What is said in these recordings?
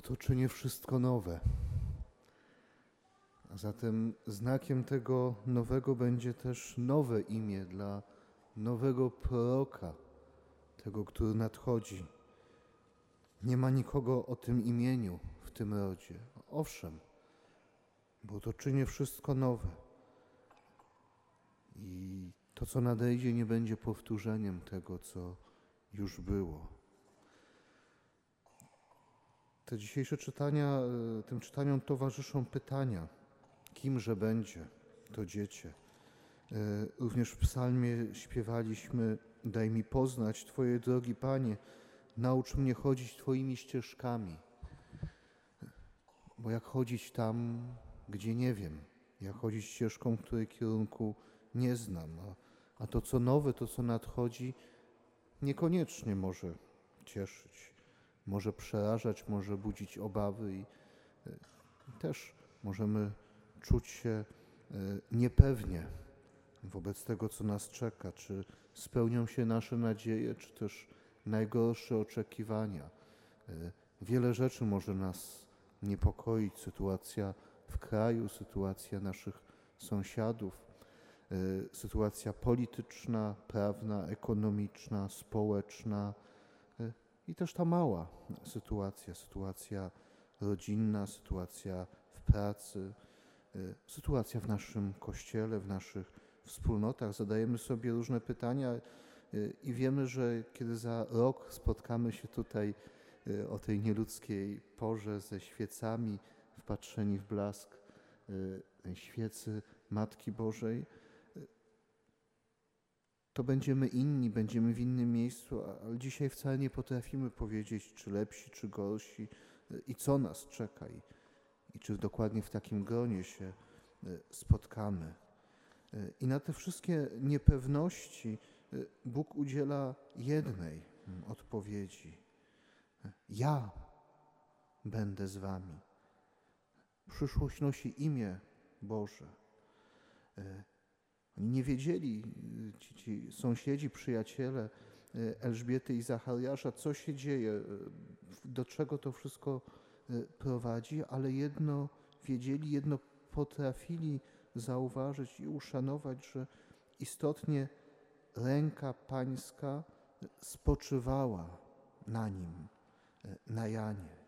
Oto czynię wszystko nowe. A zatem znakiem tego nowego będzie też nowe imię dla nowego proroka, tego, który nadchodzi. Nie ma nikogo o tym imieniu w tym rodzie. Owszem, bo to czynię wszystko nowe. I to, co nadejdzie, nie będzie powtórzeniem tego, co już było. Te dzisiejsze czytania, e, tym czytaniom towarzyszą pytania, kimże będzie to dziecię. E, Również w psalmie śpiewaliśmy, daj mi poznać Twoje drogi Panie, naucz mnie chodzić Twoimi ścieżkami. Bo jak chodzić tam, gdzie nie wiem, jak chodzić ścieżką, której kierunku nie znam, a, a to co nowe, to co nadchodzi, niekoniecznie może cieszyć, może przerażać, może budzić obawy i e, też możemy czuć się e, niepewnie wobec tego, co nas czeka, czy spełnią się nasze nadzieje, czy też najgorsze oczekiwania. E, Wiele rzeczy może nas niepokoić, sytuacja w kraju, sytuacja naszych sąsiadów, sytuacja polityczna, prawna, ekonomiczna, społeczna i też ta mała sytuacja, sytuacja rodzinna, sytuacja w pracy, e, sytuacja w naszym kościele, w naszych wspólnotach. Zadajemy sobie różne pytania e, i wiemy, że kiedy za rok spotkamy się tutaj e, o tej nieludzkiej porze ze świecami, wpatrzeni w blask świecy Matki Bożej, to będziemy inni, będziemy w innym miejscu, ale dzisiaj wcale nie potrafimy powiedzieć, czy lepsi, czy gorsi e, i co nas czeka i, i czy dokładnie w takim gronie się e, spotkamy. E, I na te wszystkie niepewności Bóg udziela jednej mm, odpowiedzi. Ja będę z wami. Przyszłość nosi imię Boże. Oni nie wiedzieli, y, ci, ci sąsiedzi, przyjaciele y, Elżbiety i Zachariasza, co się dzieje, y, do czego to wszystko prowadzi, ale jedno wiedzieli, jedno potrafili zauważyć i uszanować, że istotnie ręka Pańska spoczywała na nim, na Janie.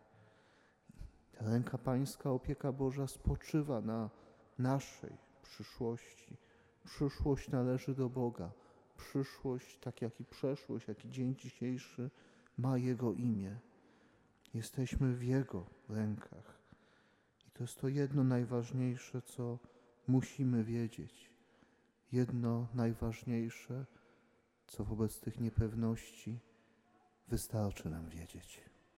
Ręka Pańska, opieka Boża spoczywa na naszej przyszłości. Przyszłość należy do Boga. Przyszłość, tak jak i przeszłość, jak i dzień dzisiejszy, ma Jego imię. Jesteśmy w Jego rękach. I to jest to jedno najważniejsze, co musimy wiedzieć. Jedno najważniejsze, co wobec tych niepewności wystarczy nam wiedzieć.